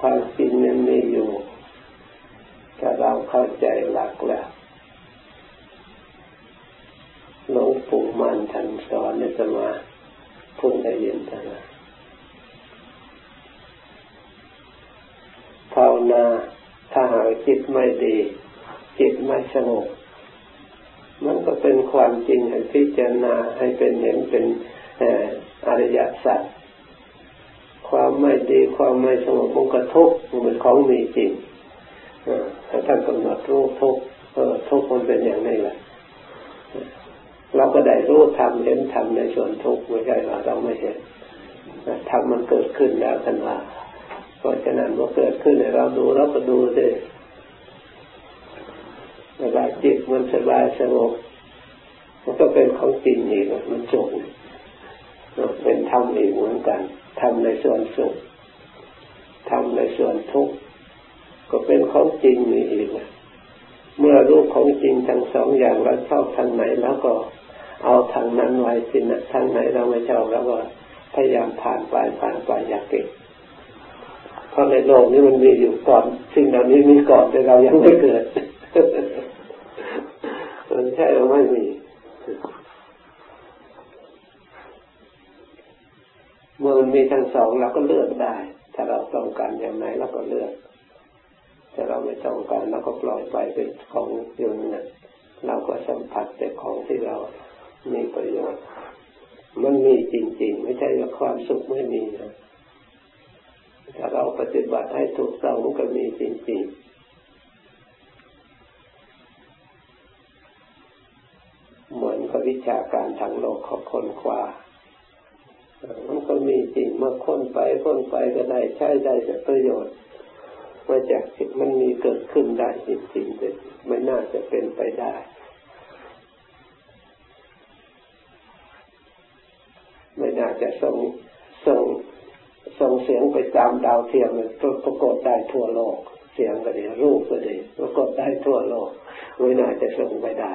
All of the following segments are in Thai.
ความจริงนั้นมีอยู่ถ้าเราเข้าใจหลักแล้วหลวงปู่มันท่านสอนในสมาพุ่งได้ยินท่านภาวนาถ้าหากจิตไม่ดี จิตไม่สงบมันก็เป็นความจริงให้พิจารณาให้เป็นเห็นเป็นอริยสัจ ความไม่ดีความไม่สงบมันก็ทุกข์มันเป็นของมีจริงถ้าท่านกำหนดรู้ทุกข์ทุกข์มันเป็นอย่างนี้แหละเราก็ได้รู้ทำเห็นทำในส่วนทุกไม่ใช่ว่าเราไม่เห็นทำมันเกิดขึ้นแล้วท่านว่าเพราะฉะนั้นเมื่อเกิดขึ้นเราดูเราก็ดูสิเวลาจิตมันสบายสงบมันก็เป็นของจริงอีกมันจบเป็นธรรมอีกเหมือนกัน ทำในส่วนสุขทำในส่วนทุกข์ก็เป็นของจริงมีอีกเมื่อรู้ของจริงทั้งสองอย่างเราชอบทางไหนแล้วก็เอาทางนั้นไว้สินะทางไหนเราไม่ชอบแล้วก็พยายามผ่านไปผ่านไปอยากเก็บเพราะในโลกนี้มันมีอยู่ก่อนสิ่งเหล่านี้มีก่อนแต่เรายังไม่เกิดมันใช่หรือไม่มี เมื่อมันมีทั้งสองเราก็เลือกได้ ถ้าเราต้องการอย่างไหนเราก็เลือกถ้าเราไม่ต้องการเราก็ปล่อยไปเป็นของอยู่นั่นเราก็สัมผัสแต่ของที่เรามีประโยชน์ มันมีจริง ๆ ไม่ใช่ว่าความสุขไม่มีนะถ้าเราปฏิบัติให้ถูกต้องมันก็มีจริง ๆเหมือนกับวิชาการทางโลกของคนคว้า มันก็มีจริงมาค้นไปค้นไปก็ได้ใช้ได้จะประโยชน์มาจากสิ่งมันมีเกิดขึ้นได้จริงๆแต่ไม่น่าจะเป็นไปได้ ไม่น่าจะส่งส่งส่งเสียงไปตามดาวเทียมปรากฏได้ทั่วโลก เสียงก็ดีรูปก็ดีปรากฏได้ทั่วโลกไม่น่าจะส่งไปได้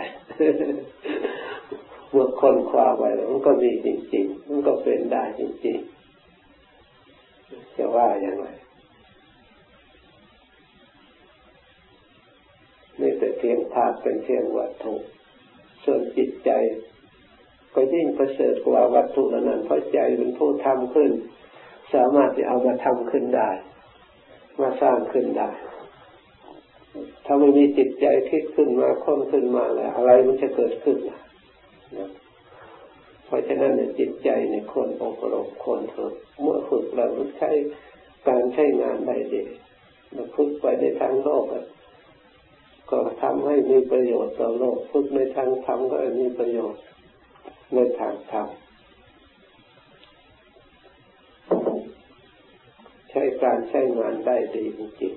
เมื่อคนคว้าไว้แล้วมันก็มีจริง ๆ มันก็เป็นได้จริง ๆ จะว่าอย่างไรนี่แต่เพียงธาตุเป็นเพียงวัตถุ ส่วนจิตใจ ก็ยิ่งประเสริฐกว่าวัตถุนั้นเพราะใจเป็นผู้ทำขึ้น สามารถจะเอามาทำขึ้นได้ มาสร้างขึ้นได้ถ้าไม่มีจิตใจคิดขึ้นมาค้นขึ้นมาแล้วอะไรมันจะเกิดขึ้นล่ะ เพราะฉะนั้นจิตใจในคนอบรมคนฝึกเมื่อฝึกแล้วใช้การใช้งานได้ดีมาฝึกไปในทางโลกก็ทำให้มีประโยชน์ต่อโลกฝึกในทางธรรมก็มีประโยชน์ในทางธรรมใช้การใช้งานได้ดีจริง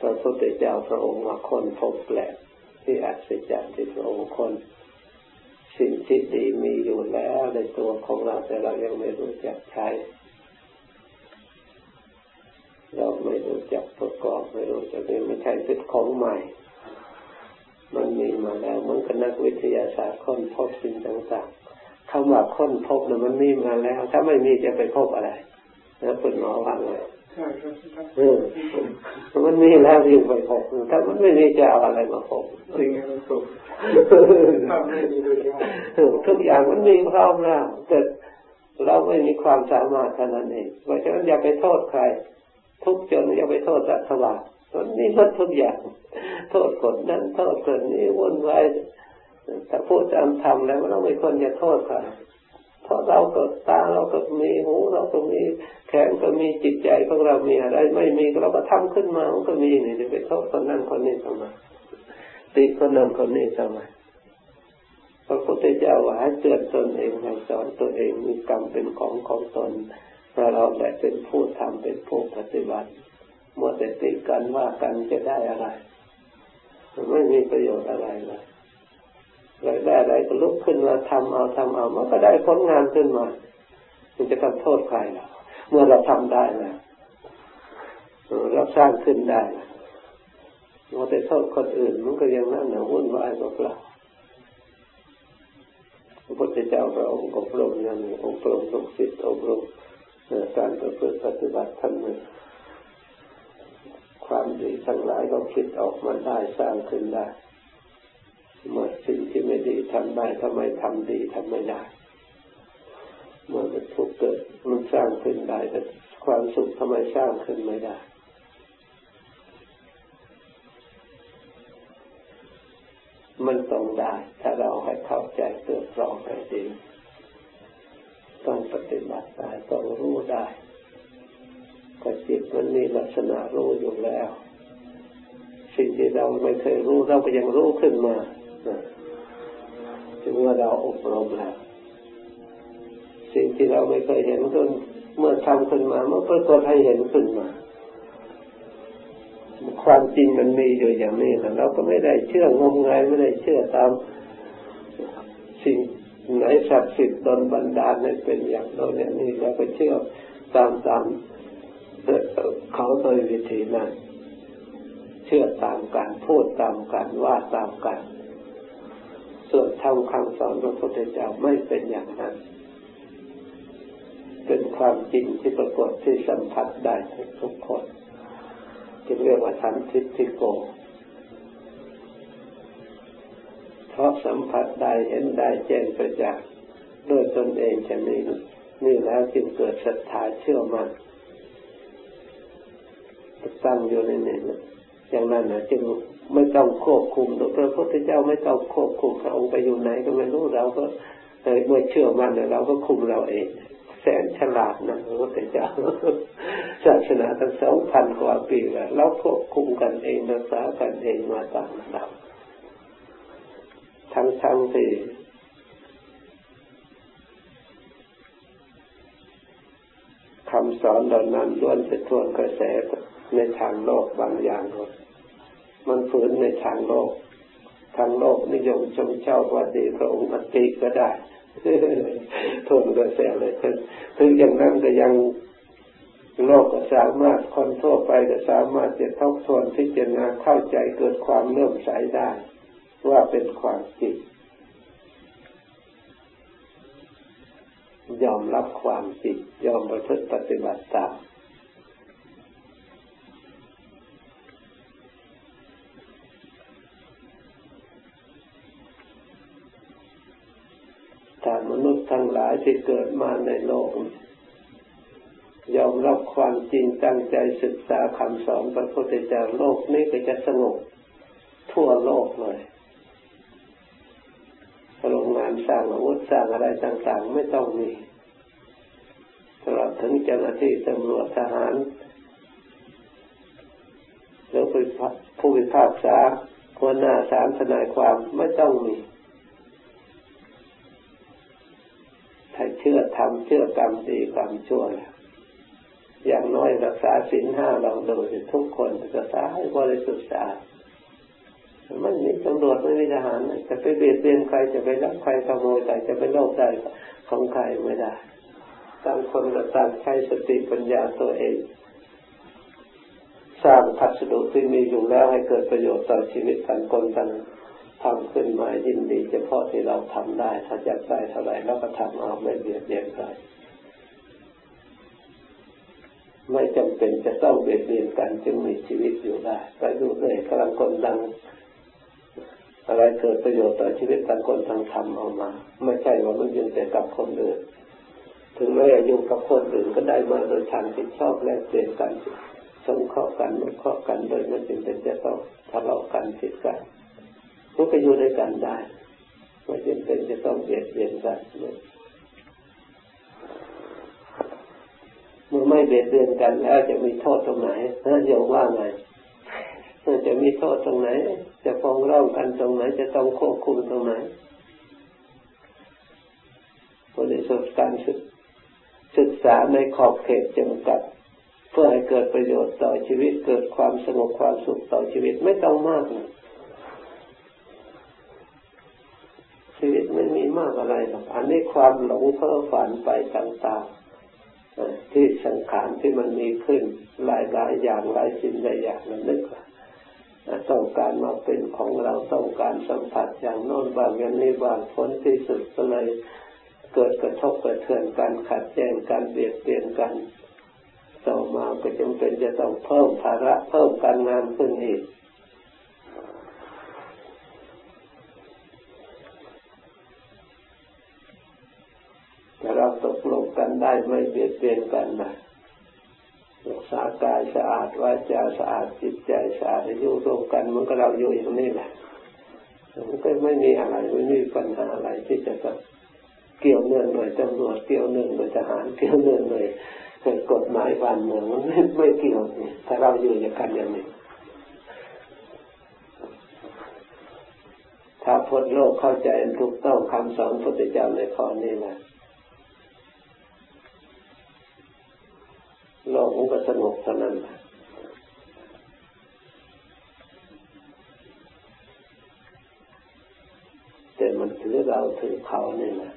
พระพุทธเจ้าพระองค์ว่าคนพบแปลก ที่อัศจรรย์ที่พระองค์คน สิ่งที่ดีมีอยู่แล้วในตัวของเราแต่เรายังไม่รู้จักใช้ เราไม่รู้จักประกอบไม่รู้จักไม่ใช่เป็นของใหม่ มันมีมาแล้วมันก็นักวิทยาศาสตร์ค้นพบสิ่งต่างๆคำว่าค้นพบนี่ยมันมีมาแล้ว ถ้าไม่มีจะไปพบอะไรนะคุณหมอว่าไง มันมีแล้วยิ่งไปพบถ้ามันไม่มีจะเอาอะไรมาพบสิ่งมันสุขทุกอย่างมันมีพร้อมแล้วแต่เราไม่มีความสามารถเท่านั้นเองเพราะฉะนั้นอย่าไปโทษใคร ทุกจนอย่าไปโทษรัฐบาลมันมีหมดทุกอย่าง โทษคนนั้นโทษคนนี้วุ่นวายถ้าพูดตามธรรมแล้วเราไม่ควรจะโทษใคร เพราะเราก็ตาเราก็มีหูเราก็มีแขนก็มีจิตใจของเรามีอะไร ไม่มีเราก็ทำขึ้นมามันก็มีนี่จะไปโทษคนนั้นคนนี้ทำไมติคนนั้นคนนี้ทำไมพระพุทธเจ้าว่าให้เตือนตนเองให้สอนตนเองมีกรรมเป็นของของตนเราแหละเป็นผู้ทำเป็นผู้ปฏิบัติมัวแต่ติกันว่ากันจะได้อะไร ไม่มีประโยชน์อะไรเลย อยากได้อะไรก็ลุกขึ้นมาทำเอาทำเอามันก็ได้ผลงานขึ้นมามันจะต้องโทษใครล่ะเมื่อเราทำได้แล้วเราสร้างขึ้นได้เราไปโทษคนอื่นมันก็ยังนั่นหนาวุ่นวายกับเราพระพุทธเจ้าพระองค์อบรมอยังอบรมลูกศิษย์อบรมการประพฤติปฏิบัติท่านความดีทั้งหลายเราคิดออกมาได้สร้างขึ้นได้ เมื่อสิ่งที่ไม่ดีทำได้ทำไมทำดีทำไม่ได้เมื่อมันทุกข์เกิดมันสร้างขึ้นได้แต่ความสุขทำไมสร้างขึ้นไม่ได้มันต้องได้ ถ้าเราให้เข้าใจเตือนรองให้ดีต้องปฏิบัติได้ต้องรู้ได้ก็จิตมันมีลักษณะรู้อยู่แล้ว สิ่งที่เราไม่เคยรู้เราก็ยังรู้ขึ้นมา ถึงว่าเราอบรมแล้วสิ่งที่เราไม่เคยเห็นขึ้นเมื่อทำขึ้นมาเมื่อปรากฏให้เห็นขึ้นมา ความจริงมันมีอยู่อย่างนี้แต่เราก็ไม่ได้เชื่องมงายไม่ได้เชื่อตามสิ่งไหนศักดิ์สิทธิ์ดนบันดาลให้เป็นอย่างโน้นอย่างนี้เราก็เชื่อตามตามเขาโดยวิธีนั้นเชื่อตามการพูดตามการว่าตามกัน ส่วนทำคำสอนพระพุทธเจ้าไม่เป็นอย่างนั้น เป็นความจริงที่ปรากฏที่สัมผัสได้ทุกคนจึงเรียกว่าสันทิฏฐิโก เพราะสัมผัสได้เห็นได้แจ้งประจักษ์ด้วยตนเองจะนี้นี่แล้วจึงเกิดศรัทธาเชื่อมัน่นตั้งอยู่ในนี้อย่างนั้นนะจึง ไม่ต้องควบคุมพระพุทธเจ้าไม่ต้องควบคุมพระองค์ไปอยู่ไหนก็ไม่รู้เราก็เมื่อเชื่อมันเราก็คุมเราเอง แสนฉลาดนะพระพุทธเจ้าศาสนาตั้งสองพันกว่าปีแล้วเราควบคุมกันเองรักษากันเองมาตามลำดับทั้งทั้งที่คำสอนเหล่านั้นล้วนจะทวนกระแสในทางโลกบางอย่างมั มันฝืนในทางโลก ทางโลกนิยมชมเจ้าว่าดีพระองค์อติก็ได้ทนกระแสเลยถึงอย่างนั้นก็ยังโลกก็สามารถคนทั่วไปก็สามารถจะทบทวนพิจารณาเข้าใจเกิดความเลื่อมใสได้ ว่าเป็นความจริงยอมรับความจริงยอมประพฤติปฏิบัติตามถ้ามนุษย์ทั้งหลายที่เกิดมาในโลก ยอมรับความจริงตั้งใจศึกษาคำสอนพระพุทธเจ้าโลกนี้ก็จะสงบทั่วโลกเลยโรงงานสร้างอาวุธสร้างอะไรต่างๆ ไม่ต้องมีตลอดถึงเจ้าหน้าที่ตำรวจทหารหรือผู้พิพากษาคนหน้าศาลทนายความไม่ต้องมี ทำเชื่อกรรมดีกรรมชั่วแล้วอย่างน้อยรักษาศีลห้าเราโดยทุกคนรักษาให้บริสุทธิ์สะอาดไม่มีตำรวจไม่มีทหารจะไปเบียดเบียนใครจะไปรักใครขโมยใครจะไปโลภได้ของใครไม่ได้ต่างคนก็ต่างใช้สติปัญญาตัวเอง สร้างพัสดุที่มีอยู่แล้วให้เกิดประโยชน์ต่อชีวิตต่างคนต่าง ทำขึ้นมายินดีเฉพาะที่เราทำได้ ถ้าอยากได้เท่าไหร่เราก็ทำเอาไม่เบียดเบียนใครไม่จำเป็นจะต้องเบียดเบียนกันจึงมีชีวิตอยู่ได้ไปดูเลยกำลังคนดัง อะไรเกิดประโยชน์ต่อชีวิตต่างคนทางธรรมออกมา ไม่ใช่ว่ามันยืนแต่กับคนอื่นถึงแม้อยู่กับคนอื่นก็ได้มาโดยทางที่ชอบแลกเปลี่ยนกันสงเคราะห์กันนุเคราะห์กันโดยไม่จำเป็นจะต้องทะเลาะกันผิดกัน มันก็อยู่ด้วยกันได้ไม่จำเป็นจะต้องเบียดเบียนกันเมื่อไม่เบียดเบียนกันแล้วจะมีโทษตรงไหนนะโยมว่าไงจะมีโทษตรงไหน จะฟ้องร้องกันตรงไหน จะต้องควบคุมตรงไหนบริสุทธิ์การศึกษาในขอบเขตจำกัด เพื่อให้เกิดประโยชน์ต่อชีวิตเกิดความสงบความสุขต่อชีวิตไม่ต้องมากเลยชีวิตไมากอะไรหรอกอันนี้ความหลงเพ้อฝันไปต่างๆที่สังขารที่มันมีขึ้นหลายๆอย่างหลายสิ่งหลายอย่างนั้นนึกว่าต้องการมาเป็นของเราต้องการสัมผัสอย่างโน้นบางอย่างนี้บางผลที่สุดก็เลยเกิดกระทบกระเทือนกันขัดแย้งกันเบียดเบียนกันต่อมาก็จำเป็นจะต้องเพิ่มภาระเพิ่มการงานขึ้นอีกแตกลงกันได้ไม่เบียดเบียนกันนะรักษากายสะอาดวาจาสะอาดจิตใจสะอาดอยู่ร่วมกันมันก็เราอยู่อย่างนี้แหละมันก็ไม่มีอะไรไม่มีปัญหาอะไรที่จะต้องเกี่ยวเนื่องหน่วยตำรวจเกี่ยวเนื่องหน่วยทหารเกี่ยวเนื่องหน่วยกฎหมายบ้านเมืองมันไม่เกี่ยวถ้าเราอยู่อย่างกันอย่างนี้ถ้าพ้นโลกเข้าใจถูกต้องคำสอนพระพุทธเจ้าในข้อนี้แหละโลกมันก็สงบเท่านั้นแต่มันถือ เขาเนี่ยนะ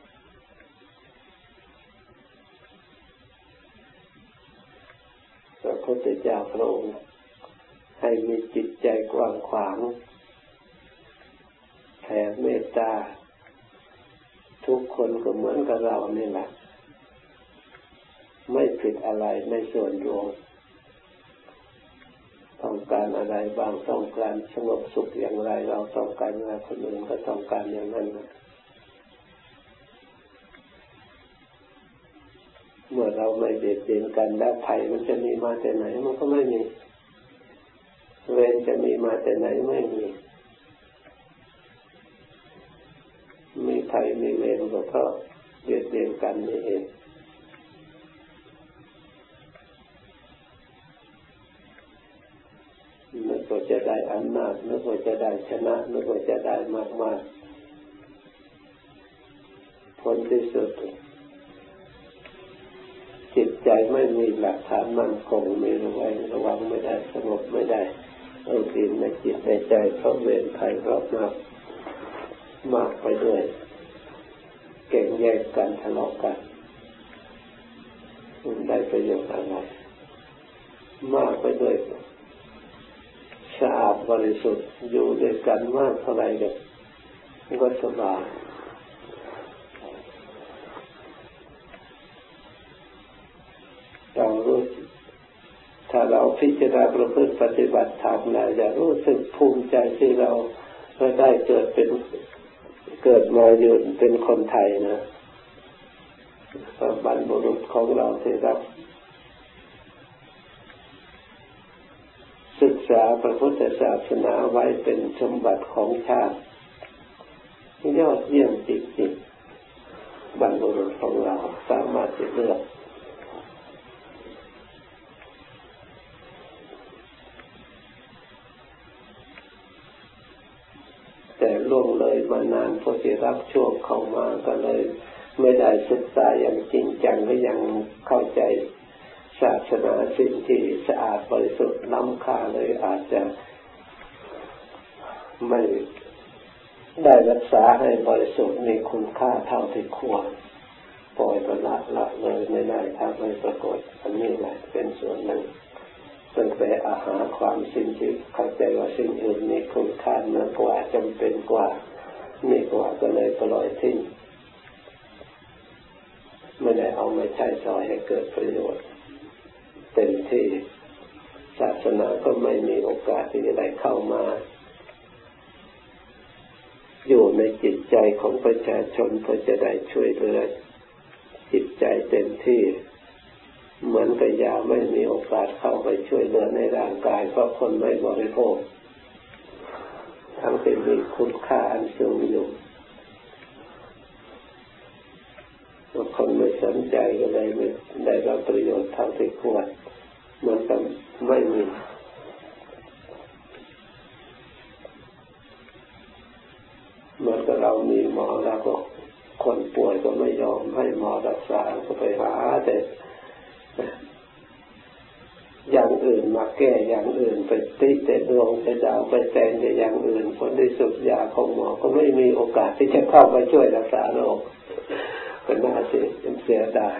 พระพุทธเจ้าพระองค์ให้มีจิตใจกว้างขวางแผ่เมตตา ทุกคนก็เหมือนกับเรานี่แหละ ไม่ผิดอะไรในส่วนรวมต้องการอะไรบางต้องการสงบสุขอย่างไร เราต้องการอะไรคนอื่นก็ต้องการอย่างนั้นเมื่อ เราไม่เบียดเบียนกันแล้วภัยมันจะมีมาแต่ไหนมันก็ไม่มี เวรจะมีมาแต่ไหนไม่มี มีภัยมีเวรก็เพราะเบียดเบียนกันนี่เองนึกว่าจะได้อำนาจนึกว่าจะได้ชนะนึกว่าจะได้มากมากผลที่สุด ใจไม่มีหลักฐานมั่นคงมีระวังระวังไม่ได้สงบไม่ได้เอาดินในจิตในใจเพราะเวรภัยราะมากมากไปด้วย เก่งแย่งกันทะเลาะกันได้ประโยชน์อะไรมากไปด้วยสะอาดบริสุทธิ์อยู่ด้วยกันมากเท่าไรเนี่ยก็สบายเรารู้ถ้า เราพิจารณาประพฤติปฏิบัติธรรมแล้วจะรู้สึกภูมิใจที่เราได้เกิดเป็นเกิดมาอยู่เป็นคนไทยนะบรรพบุรุษของเราที่รับศึกษาพระพุทธศาสนาไว้เป็นสมบัติของชาติยอดเยี่ยมจริงๆบรรลุรุษของเราสามารถจะเลือกแต่ล่วงเลย มานานพอที่รับช่วงเข้ามาก็เลยไม่ได้ศึกษาอย่างจริงจังก็ยังเข้าใจศาสนาสิ่งที่สะอาดบริสุทธิ์ล้ำค่าเลยอาจจะไม่ได้รักษาให้บริสุทธิ์มีคุณค่าเท่าที่ควรปล่อยประละละเลยไม่ได้ทำให้ปรากฏอันนี้แหละเป็นส่วนหนึ่งตั้งแต่อาหารความสิ่งที่เข้าใจว่าสิ่งอื่นมีคุณค่าเนือกว่าจำเป็นกว่า มีกว่าก็เลยปล่อยทิ้งไม่ได้เอามาใช้สอยให้เกิดประโยชน์เต็มที่ศาสนาก็ไม่มีโอกาสที่จะได้เข้ามา อยู่ในจิตใจของประชาชนเพื่อจะได้ช่วยเหลือจิตใจเต็มที่ เหมือนกับยาไม่มีโอกาสเข้าไปช่วยเหลือในร่างกายเพราะคนไม่บริโภค ทั้งเป็นมีคุณค่าอันสูงอยู่าคนไม่สนใจก็เลยไม่ได้รับประโยชน์เท่าที่ควรมันก็ไม่มีเหมือนกับเรามีหมอแล้วก็คนป่วยก็ไม่ยอมให้หมอรักษาก็ไปหาแต่ อื่น มาแก้อย่างอื่น ไปติแต่ดวงแต่ดาวไปแต่แต่อย่างอื่นผลที่สุดยาของหมอก็ไม่มีโอกาสที่จะเข้าไปช่วยรักษาโรคเป็นน่าเสียเสียดาย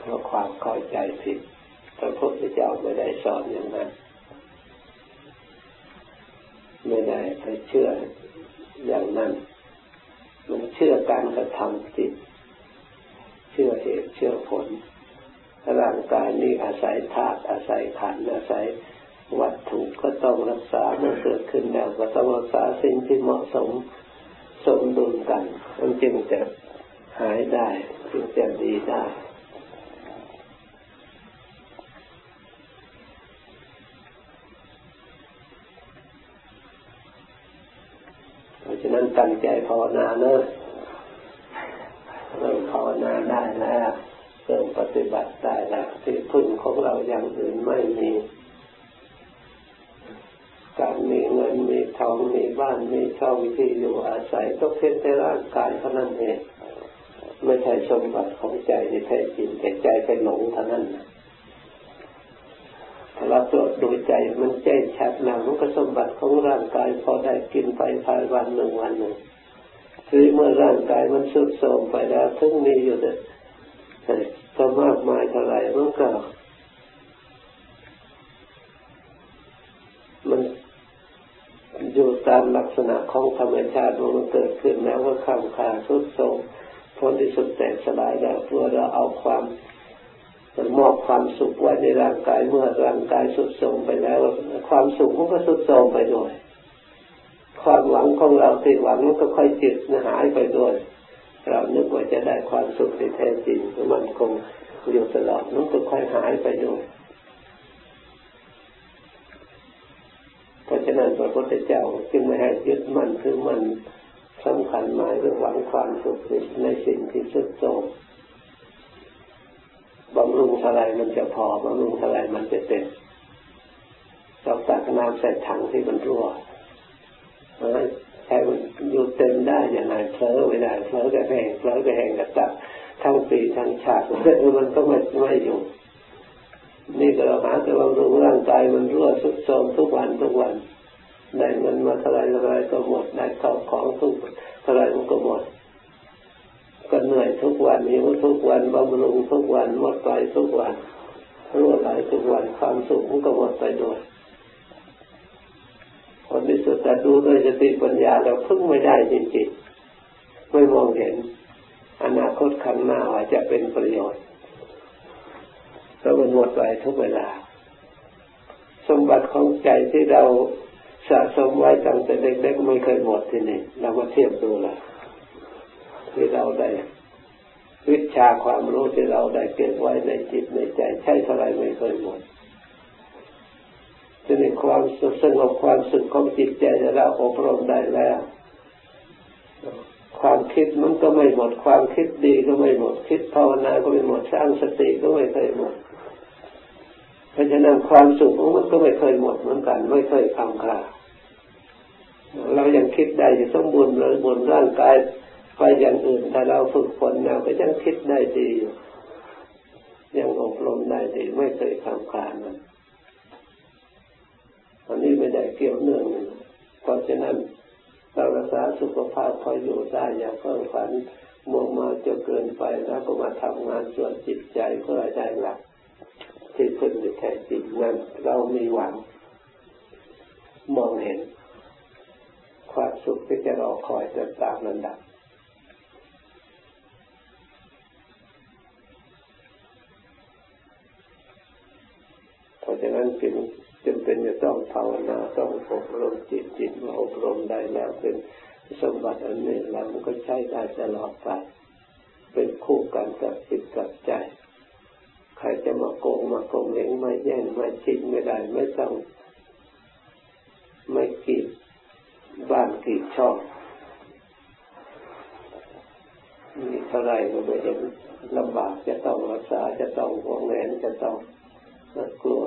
เพราะความเข้าใจผิดพระพุทธเจ้าไม่ได้สอนอย่างนั้นไม่ได้ไปเชื่ออย่างนั้นมันเชื่อการกระทำจิต ชื่อเหตุเชื่อผล ร่างกายนี้อาศัยธาตุอาศัยขันอาศัยวัตถุก็ต้องรักษาเมื่อเกิดขึ้นแล้วก็ต้องรักษาสิ่งที่เหมาะสมสมดุลกัน มันจึงจะหายได้จึงจะดีได้ฉะนั้นตั้งใจภาวนาเนอะ ไม่มีการมีเงินมีทองมีบ้านมีช่องที่อยู่อาศัยต้องเพียงแต่ร่างกายเท่านั้นเองไม่ใช่สมบัติของใจที่แท้จริงแต่ใจไปหลงเท่านั้นถ้าเราตรวจดูใจมันแจ้งชัดแล้วมันก็สมบัติของร่างกายพอได้กินไปภายวันหนึ่งวันหนึ่งคือเมื่อร่างกายมันสุดโทรมไปแล้วถึงมีอยู่แต่ก็มากมายเท่าไหรมันก็มันอยู่ ตามลักษณะของธรรมชาติมันเกิดขึ้นแล้วก็ข้ามคาสุดโทรมผลที่สุดแตกสลายแล้วเพื่อเราเอาความมอบความสุขไว้ในร่างกายเมื่อร่างกายสุดโทมไปแล้ว ความสุขมันก็สุดโทมไปด้วยความหวังของเราที่หวังมันก็ค่อยจิตหายไปด้วย เรานึกว่าจะได้ความสุขที่แท้จริงมันคงอยู่ตลอดมันก็ค่อยหายไปด้วยเพราะฉะ นั้นพระพุทธเจ้าจึงไม่ให้ยึดมั่นคือมันสำคัญหมายเรื่องหวังความสุขในสิ่งที่สุดโต่งบำรุงเท่าไรมันจะพอบำรุงเท่าไรมันจะเต็มเราตักน้ำใส่ถังที่มันรั่วใช้มันอยู่เต็มได้อย่างไรเผลอไม่ได้เผลอก็แห้งเผลอก็แห้งกระตักทั้งปีทั้งชาติมันก็ไม่ไม่อยู่นี่ก็เราหาแต่ว่ารู้ร่างกายมันรั่วสุดโทมทุกวันทุกวัน ได้เงินมาเท่าไรเท่าไรก็หมดได้ข้าวของทุกเท่าไรมันก็หมดก็เหนื่อยทุกวันหิวทุกวันบำรุงทุกวันหมดไปทุกวันรั่วไหลทุกวันความสุขมันก็หมดไปด้วยผลที่สุดแต่ดูด้วยสติปัญญาเราพึ่งไม่ได้จริงๆไม่มองเห็น อนาคตข้างหน้าว่าจะเป็นประโยชน์เพราะมันหมดไปทุกเวลา สมบัติของใจที่เรา สะสมไว้ตั้งแต่เด็กๆไม่เคยหมดที่นี่เรามาเทียบดูละที่เราได้วิชาความรู้ที่เราได้เก็บไว้ในจิตในใจ ใช่เท่าไรไม่เคยหมดจะมีความสุขสงบความสุขของจิตใจเราอบรมได้แล้ว ความคิดมันก็ไม่หมด ความคิดดีก็ไม่หมด คิดภาวนาก็ไม่หมดสร้างสติก็ไม่เคยหมดเพราะฉะนั้นความสุขมันก็ไม่เคยหมดเหมือนกัน ไม่เคยคำคา เรายังคิดได้จะสมบูรณ์หรือบนร่างกายไปอย่างอื่นแต่เราฝึกฝนเราก็ยังคิดได้ดีอยู่ยังอบรมได้ดีไม่เคยคำคามันอันนี้ไม่ได้เกี่ยวเนื่องเพราะฉะนั้นเรารักษาสุขภาพคออยู่ได้อย่าเพิ่มฝันมัวมาจะเกินไปแล้วก็มาทำงานส่วนจิตใจเพื่อได้หลักที่พึ่งในแท้จริงนั้นเรามีหวังมองเห็น ความสุขที่จะรอคอยจะตามลำดับเพราะฉะนั้นจึงจำเป็นจะต้องภาวนาต้องอบรมจิตจิตมาอบรมได้แล้วเป็นสมบัติอันนี้แล้วมันก็ใช้ได้ตลอดไปเป็นคู่กันกับจิตกับใจ ใครจะมาโกงมาโกงเหงม่แย่งม่ชิงไม่ได้ไม่ต้อง ไม่กีด บ้านกีดช่องมีเท่าไรก็ไม่เห็นลำบากจะต้องรักษาจะต้องหวงแหนจะต้องกลัว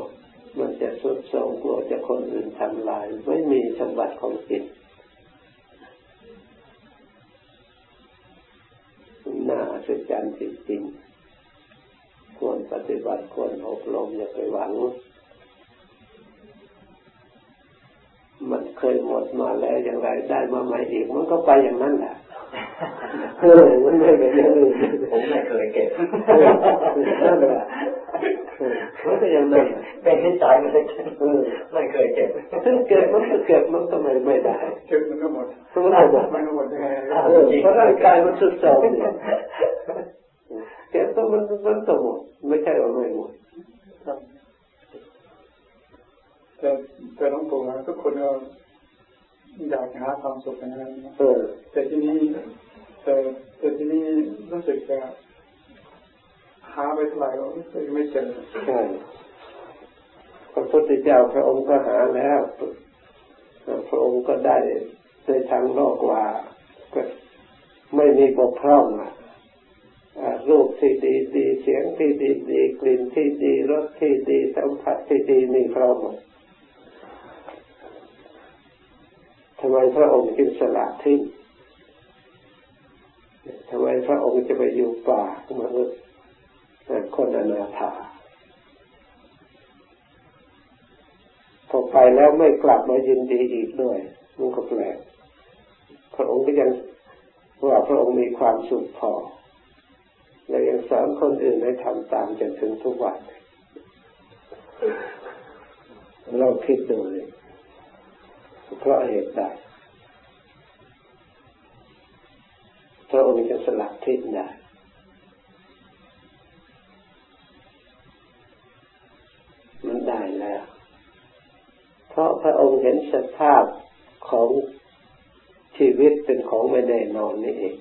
มันจะสุดโทมกลัวจะคนอื่นทำลาย ไม่มีสมบัติของจิตน่าอัศจรรย์จริงๆควรปฏิบัติควรอบรมอย่าไปหวัง มันเคยหมดมาแล้วอย่างไรได้มาใหม่อีกมันก็ไปอย่างนั้นแหละเออมันไม่เป็นอย่างอื่นผมไม่เคยเก็บนั่นแหละมันก็ยังนั่นเป็นนิสัยมันเลยไม่เคยเก็บถึงเก็บมันก็เก็บมันก็ไม่ไม่ได้เก็บมันก็หมดมันก็หมดมันก็หมดเพราะร่างกายมันสุดโทรมเนี่ยเก็บก็มันมันก็หมดไม่ใช่ว่าไม่หมดแต่ แต่ต้องบอกว่าทุกคนเราอยากหาความสุขนะแต่ที่นี้แต่แต่ที่นี้รู้สึกจะหาไปเท่าไหร่ก็ไม่เจอใช่พระพุทธเจ้าพระองค์ก็หาแล้วพระองค์ก็ได้ในทางโลกว่าก็ไม่มีบกพร่องอะรูปที่ดีดีเสียงที่ดีดีกลิ่นที่ดีรสที่ดีสัมผัสที่ดีมีพร้อมหมด ทำไมพระองค์จึงสละทิ้งทำไมพระองค์จะไปอยู่ป่ามนุษย์คนอนาถาพอไปแล้วไม่กลับมายินดีอีกด้วยมันก็แปลกพระองค์ก็ยังว่าพระองค์มีความสุขพอและยังสอนคนอื่นให้ทำตามจนถึงทุกวันเราคิดดูเลย เพราะเหตุใดพระองค์จะสลัดทิ้งได้มันได้แล้ว เพราะพระองค์เห็นสภาพของชีวิตเป็นของไม่แน่นอนนี่เอง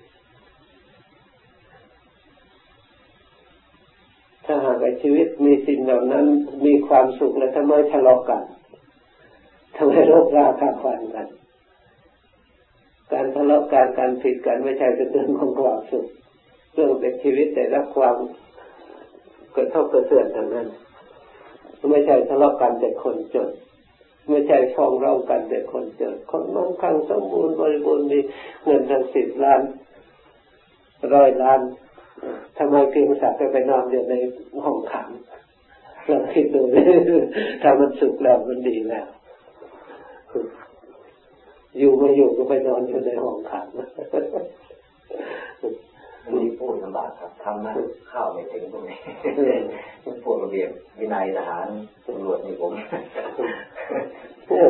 ถ้าหากชีวิตมีสิ่งเหล่านั้นมีความสุขแล้วทำไมทะเลาะกัน ทำไมรบราคาฟันกัน การทะเลาะกันการผิดกันไม่ใช่เป็นเรื่องของความสุขเรื่องเป็นชีวิตแต่รับความเกิดเท่ากระเทือนทางนั้น ไม่ใช่ทะเลาะกันแต่คนจนไม่ใช่ฟ้องร้องกันแต่คนจนคนมั่งคั่งสมบูรณ์บริบูรณ์มีเงินทั้งสิบล้านร้อยล้านทำไมเพียงสักไปนอนอยู่ในห้องขังเราคิดดูถ้ามันสุขแล้วมันดีแล้ว อยู่ไม่อยู่ก็ไปนอนอยู่ในห้องขังนี่พูดลำบากครับทำนะข้าวไม่ถึงตรงนี้พูดระเบียบวินัยทหารตำรวจนี่ผมเนี่ย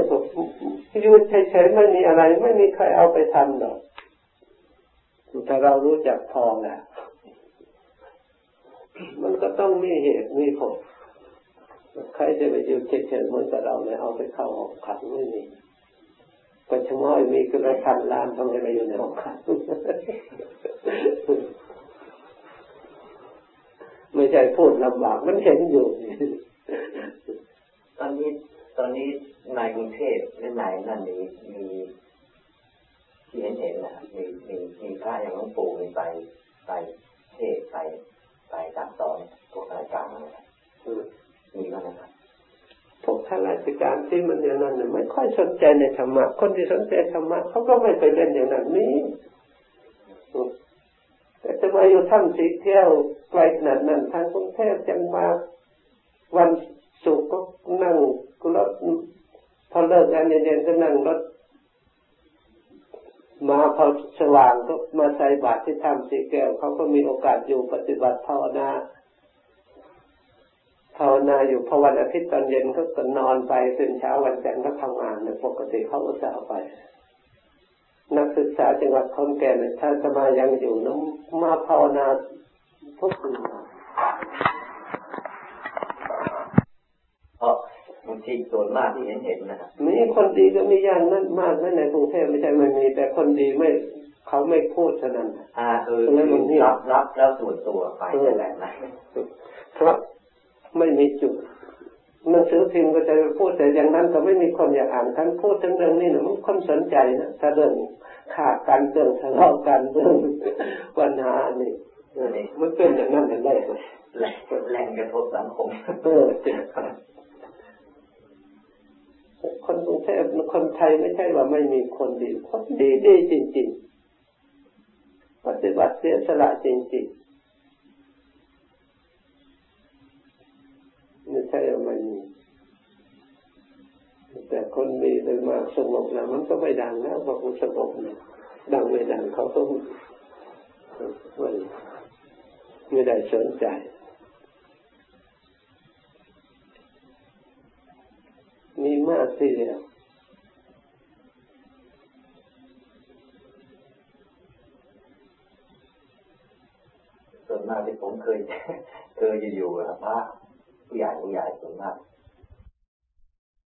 อยู่เฉยๆไม่มีอะไร ไม่มีใครเอาไปทำหรอกแต่เรารู้จักพอแหละมันก็ต้องมีเหตุมีผล ใครจะไปอยู่เฉยๆเหมือนกับเราเนี่ยเอาไปเข้าห้องขังไม่มีก็ชะม้อยมีก็เลยพันล้านต้องไปอยู่ในห้องขังไม่ใช่พูดลำบากมันเห็นอยู่ตอนนี้ตอนนี้ในกรุงเทพและในนั่นนี้มีที่เห็นเห็นนะมีมีมีพระอย่างหลวงปู่มีไปไปเทศไปไปตัดสอนพวกรายการอะไร มีบ้างนะพวกข้าราชการที่มันอย่างนั้นไม่ค่อยสนใจในธรรมะ คนที่สนใจธรรมะเขาก็ไม่ไปเล่นอย่างนั้นนี่แต่จะมาอยู่ถ้ำสีเที่ยวไกลขนาดนั้นทางกรุงเทพจังมาวันศุกร์ก็นั่งรถพอเลิกงานเย็นๆก็นั่งรถมาพอสว่างก็มาใส่บาตรที่ถ้ำสีแก้วเขาก็มีโอกาสอยู่ปฏิบัติภาวนา ภาวนาอยู่พอวันอาทิตย์ตอนเย็นก็ก็นอนไปตื่นเช้าวันจันทร์ก็ทำงานในปกติเขาอุตส่าห์ไป นักศึกษาจังหวัดขอนแก่นถ้าจะมายังอยู่น้ำมาภาวนาทุกคืนเพราะบางทีส่วนมากที่เห็นเห็นนะครับมีคนดีก็มีอย่างนั้นมากไม่ในกรุงเทพไม่ใช่ไม่มี แต่คนดีไม่เขาไม่พูดเท่านั้นอ่าเออรับรับแล้วส่วนตัวไปแบบนั้นเพราะ ไม่มีจุดหนังสือพิมพ์ก็จะพูดแต่อย่างนั้นก็ไม่มีคนอยากอ่านท่านพูดถึงเรื่องนี้นะมันคนสนใจนะถ้าเรื่องฆ่ากันเรื่องทะเลาะกันเรื่องปัญหานี่มันเป็นอย่างนั้นแหละแรงแรงกระทบสังคมเออคนกรุงเทพคนไทยไม่ใช่ว่าไม่มีคนดี คนดีดีจริง ๆ ปฏิบัติเสียสละจริง ๆ ว่าสงบแล้ว มันก็ไม่ดังแล้วบอกมันสงบนดังไม่ดังเขาก็ไม่ไม่ได้สนใจมีมากทีเดียวส่วนมากที่ผมเคย เคยอยู่ๆะพระผู้ใหญ่ผู้ใหญ่ส่วนมาก